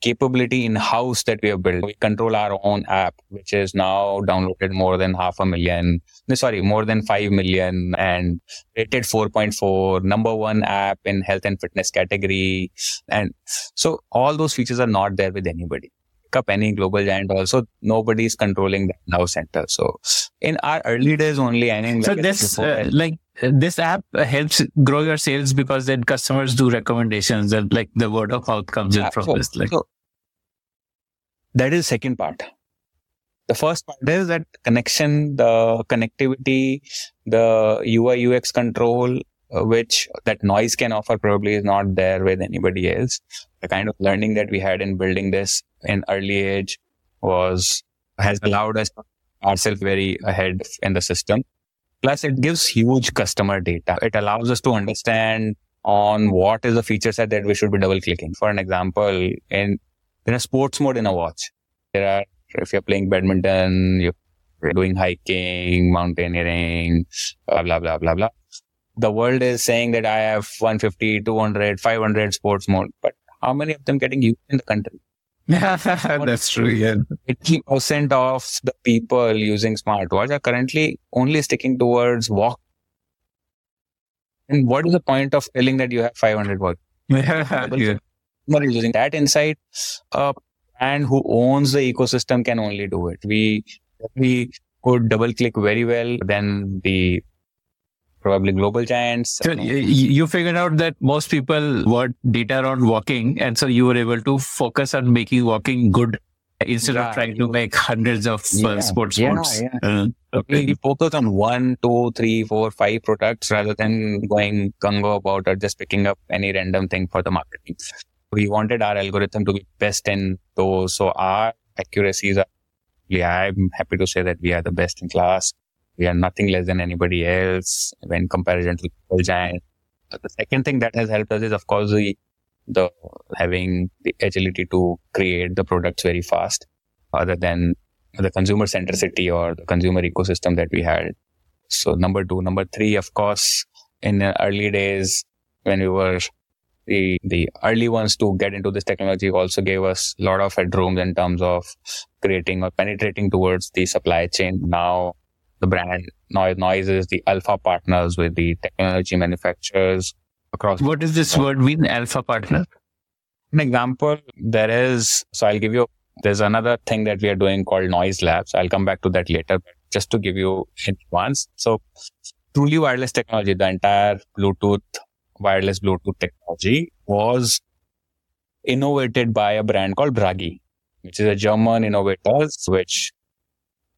capability in house that we have built. We control our own app, which is now downloaded more than half a million. No, sorry, more than 5 million and rated 4.4, number one app in health and fitness category. And so all those features are not there with anybody. Up any global giant also, nobody is controlling that now center. So in our early days only, I think so like this uh, like this app helps grow your sales because then customers do recommendations and like the word of mouth comes in from so- this. Like so that is second part. The first part is that connection, the connectivity, the UI UX control, Uh, which that noise can offer probably is not there with anybody else. The kind of learning that we had in building this in early age was has allowed us ourselves very ahead in the system. Plus, it gives huge customer data. It allows us to understand on what is the feature set that we should be double clicking. For an example, in in a sports mode in a watch, there are if you're playing badminton, you're doing hiking, mountaineering, blah blah blah blah blah. The world is saying that I have 150, 200, 500 sports mode, but how many of them getting used in the country? *laughs* that's true. Yeah. 80% of the people using smartwatch are currently only sticking towards walk. And what is the point of telling that you have 500 watch? *laughs* yeah. Is using that insight. Uh, A brand who owns the ecosystem can only do it. We we could double click very well. Then the probably global giants. So you figured out that most people want data around walking, and so you were able to focus on making walking good instead of trying to make hundreds of uh, sports Yeah, modes. yeah. Uh, we okay. we focus on one, two, three, four, five products rather than going gungo about or just picking up any random thing for the marketing. We wanted our algorithm to be best in those. So our accuracies are, yeah, I'm happy to say that we are the best in class. We are nothing less than anybody else when comparison to the giant. The second thing that has helped us is, of course, the, the having the agility to create the products very fast other than the consumer centricity or the consumer ecosystem that we had. So number two, number three, of course, in the early days when we were the the early ones to get into this technology also gave us a lot of headroom in terms of creating or penetrating towards the supply chain. Now the brand Noise, Noise is the alpha partners with the technology manufacturers across What does this word mean, alpha partner? an example, there is, so I'll give you, there's another thing that we are doing called Noise Labs. I'll come back to that later, but just to give you in advance. So truly wireless technology, the entire Bluetooth, wireless Bluetooth technology was innovated by a brand called Bragi, which is a German innovators, which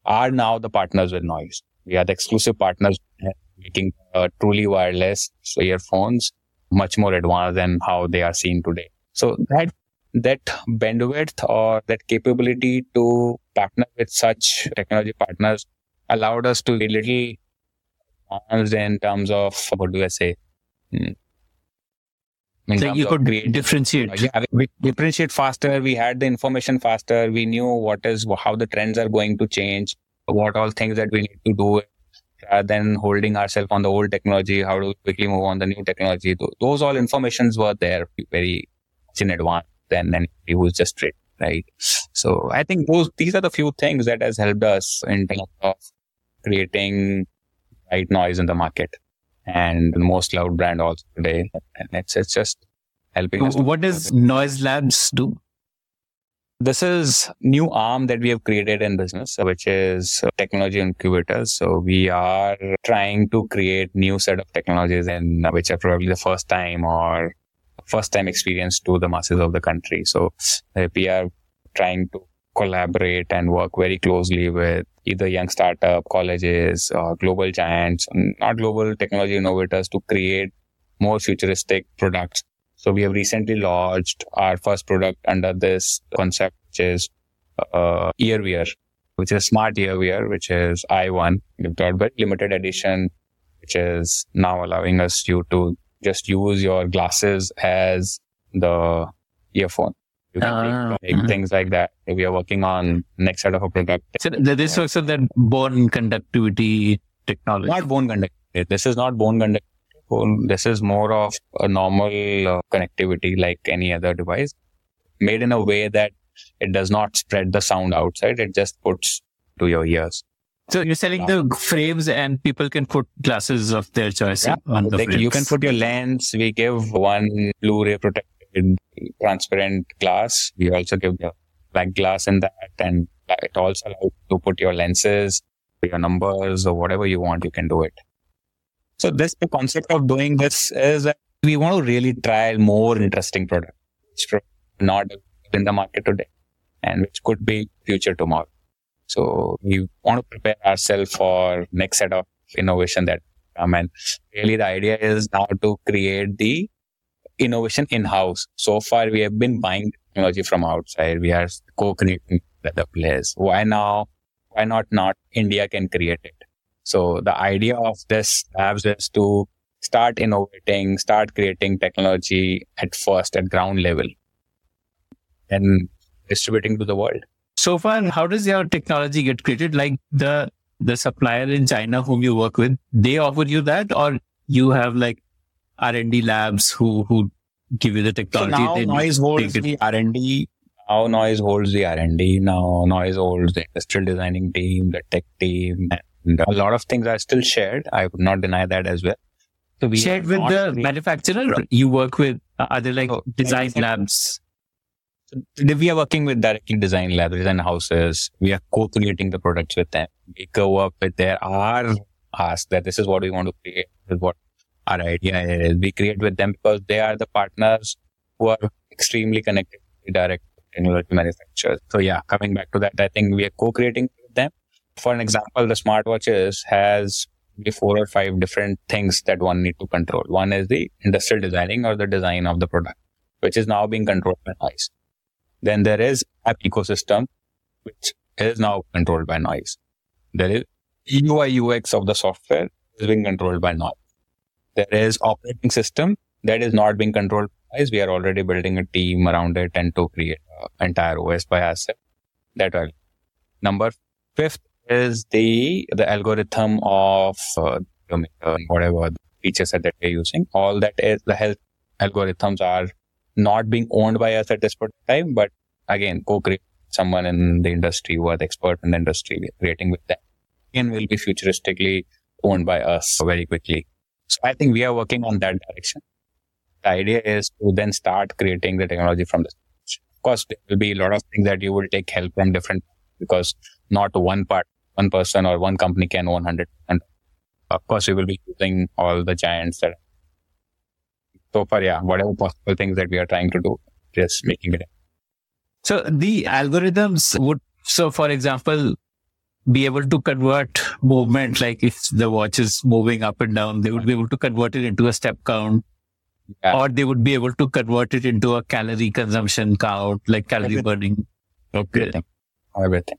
are now the partners with Noise. We are the exclusive partners making uh, truly wireless earphones much more advanced than how they are seen today. So that that bandwidth or that capability to partner with such technology partners allowed us to be little advanced in terms of what do I say? So you could differentiate. yeah, we, we differentiate faster. We had the information faster. We knew what is how the trends are going to change, what all things that we need to do, uh, rather than holding ourselves on the old technology. How to quickly move on the new technology. Those all informations were there very much in advance Then then anybody was just straight, right? So I think those these are the few things that has helped us in terms of creating right noise in the market and the most loud brand also today. And it's it's just helping us. What does Noise Labs do? This is new arm that we have created in business, which is technology incubators. So we are trying to create new set of technologies and which are probably the first time or first time experience to the masses of the country. So uh, we are trying to collaborate and work very closely with either young startup colleges or global giants, not global technology innovators to create more futuristic products so we have recently launched our first product under this concept, which is uh, eyewear, which is smart eyewear, which is i1. We've got very limited edition, which is now allowing us you to just use your glasses as the earphone. You can take, like, mhm. things like that. We are working on next set of a product. So th- this works on that bone conductivity technology. Not bone conductivity. This is not bone conductivity. This is more of a normal uh, connectivity like any other device, made in a way that it does not spread the sound outside. It just puts to your ears. So you're selling the frames and people can put glasses of their choice Yeah, on the Like, you can put your lens. We give one Blu-ray protected transparent glass. We also give the black glass in that, and it also allows you to put your lenses, your numbers, or whatever you want. You can do it. So this the concept of doing this is that we want to really try more interesting products, which not in the market today, and which could be future tomorrow. So we want to prepare ourselves for next set of innovation that come and really the idea is now to create the innovation in-house. So far we have been buying technology from outside. We are co-creating other players. Why now? Why not not India can create it? So the idea of this labs is to start innovating, start creating technology at first at ground level and distributing to the world. So far, how does your technology get created? Like the the supplier in China whom you work with, they offer you that, or you have like R and D labs who who give you the technology. So technology. now then Noise you holds the R&D. Now Noise holds the R&D. Now Noise holds the industrial designing team, the tech team, and a lot of things are still shared. I would not deny that as well. So we shared have with the really- manufacturer. You work with uh, other like Oh, design labs. So we are working with directly design labs, design houses. We are co-creating the products with them. We go up with their our ask that this is what we want to create. This is what our idea is. We create with them because they are the partners who are extremely connected direct technology manufacturers. So yeah, coming back to that, I think we are co-creating with them. For an example, the smartwatches has four or five different things that one need to control. One is the industrial designing or the design of the product, which is now being controlled by noise. Then there is app ecosystem, which is now controlled by noise. There is UI UX of the software is being controlled by noise. There is operating system that is not being controlled by us. We are already building a team around it and to create an entire OS by ourselves. That will. Number fifth is the the algorithm of uh, whatever feature set that we're using. All that is the health algorithms are not being owned by us at this point in time, but again, co-create someone in the industry who are the expert in the industry. Creating with them. Again, will be futuristically owned by us very quickly. So I think we are working on that direction. The idea is to then start creating the technology from the scratch. Of course, there will be a lot of things that you will take help from different because not one part, one person or one company can own 100%. Of course, we will be using all the giants that so far, yeah, whatever possible things that we are trying to do, just making it. So the algorithms would, so for example, be able to convert movement, like if the watch is moving up and down, they would be able to convert it into a step count, Yeah. or they would be able to convert it into a calorie consumption count, like calorie Everything. burning. Okay. everything. Everything.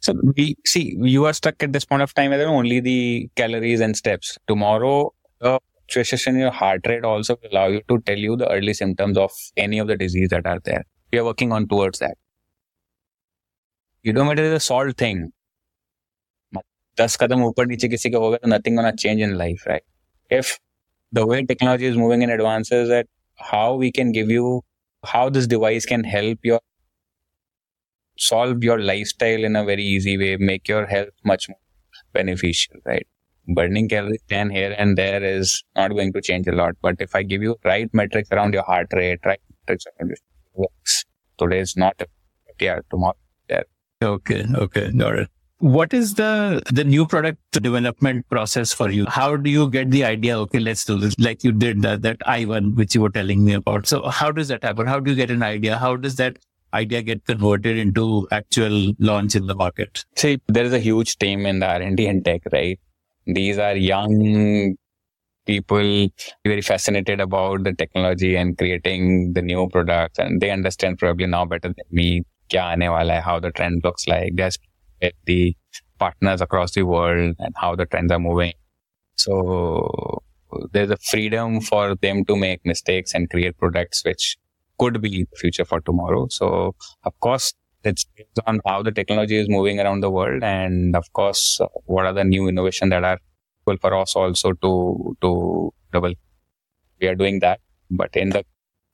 So we see you are stuck at this point of time as only the calories and steps. Tomorrow, the fluctuation in your heart rate also will allow you to tell you the early symptoms of any of the disease that are there. We are working on towards that. Eudometer is a solved thing. दस कदम ऊपर नीचे किसी का होगा तो nothing gonna change in life, right? If the way technology is moving in advances, that how we can give you how this device can help your solve your lifestyle in a very easy way, make your health much more beneficial, right? Burning calories 10 here and there is not going to change a lot. But if I give you right metrics around your heart rate, right metrics around your works, today is not, yeah, tomorrow, yeah. Okay, okay, got it. What is the the new product development process for you? How do you get the idea? Okay, let's do this. Like you did that that I one which you were telling me about. So how does that happen? How do you get an idea? How does that idea get converted into actual launch in the market? See, there is a huge team in the R&D and tech, right? These are young people very fascinated about the technology and creating the new products and they understand probably now better than me aane wala hai, how the trend looks like. There's the partners across the world and how the trends are moving. So there's a freedom for them to make mistakes and create products which could be the future for tomorrow. So, of course, it's on how the technology is moving around the world, and of course, what are the new innovation that are cool for us also to to double. We are doing that, but in the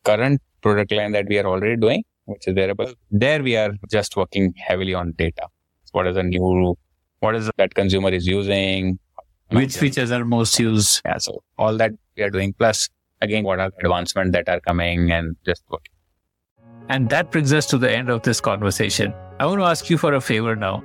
current product line that we are already doing, which is wearable, there we are just working heavily on data. What is the new, what is that consumer is using, which features are most used. Yeah, so all that we are doing. Plus, again, what are the advancements that are coming and just working. And that brings us to the end of this conversation. I want to ask you for a favor now.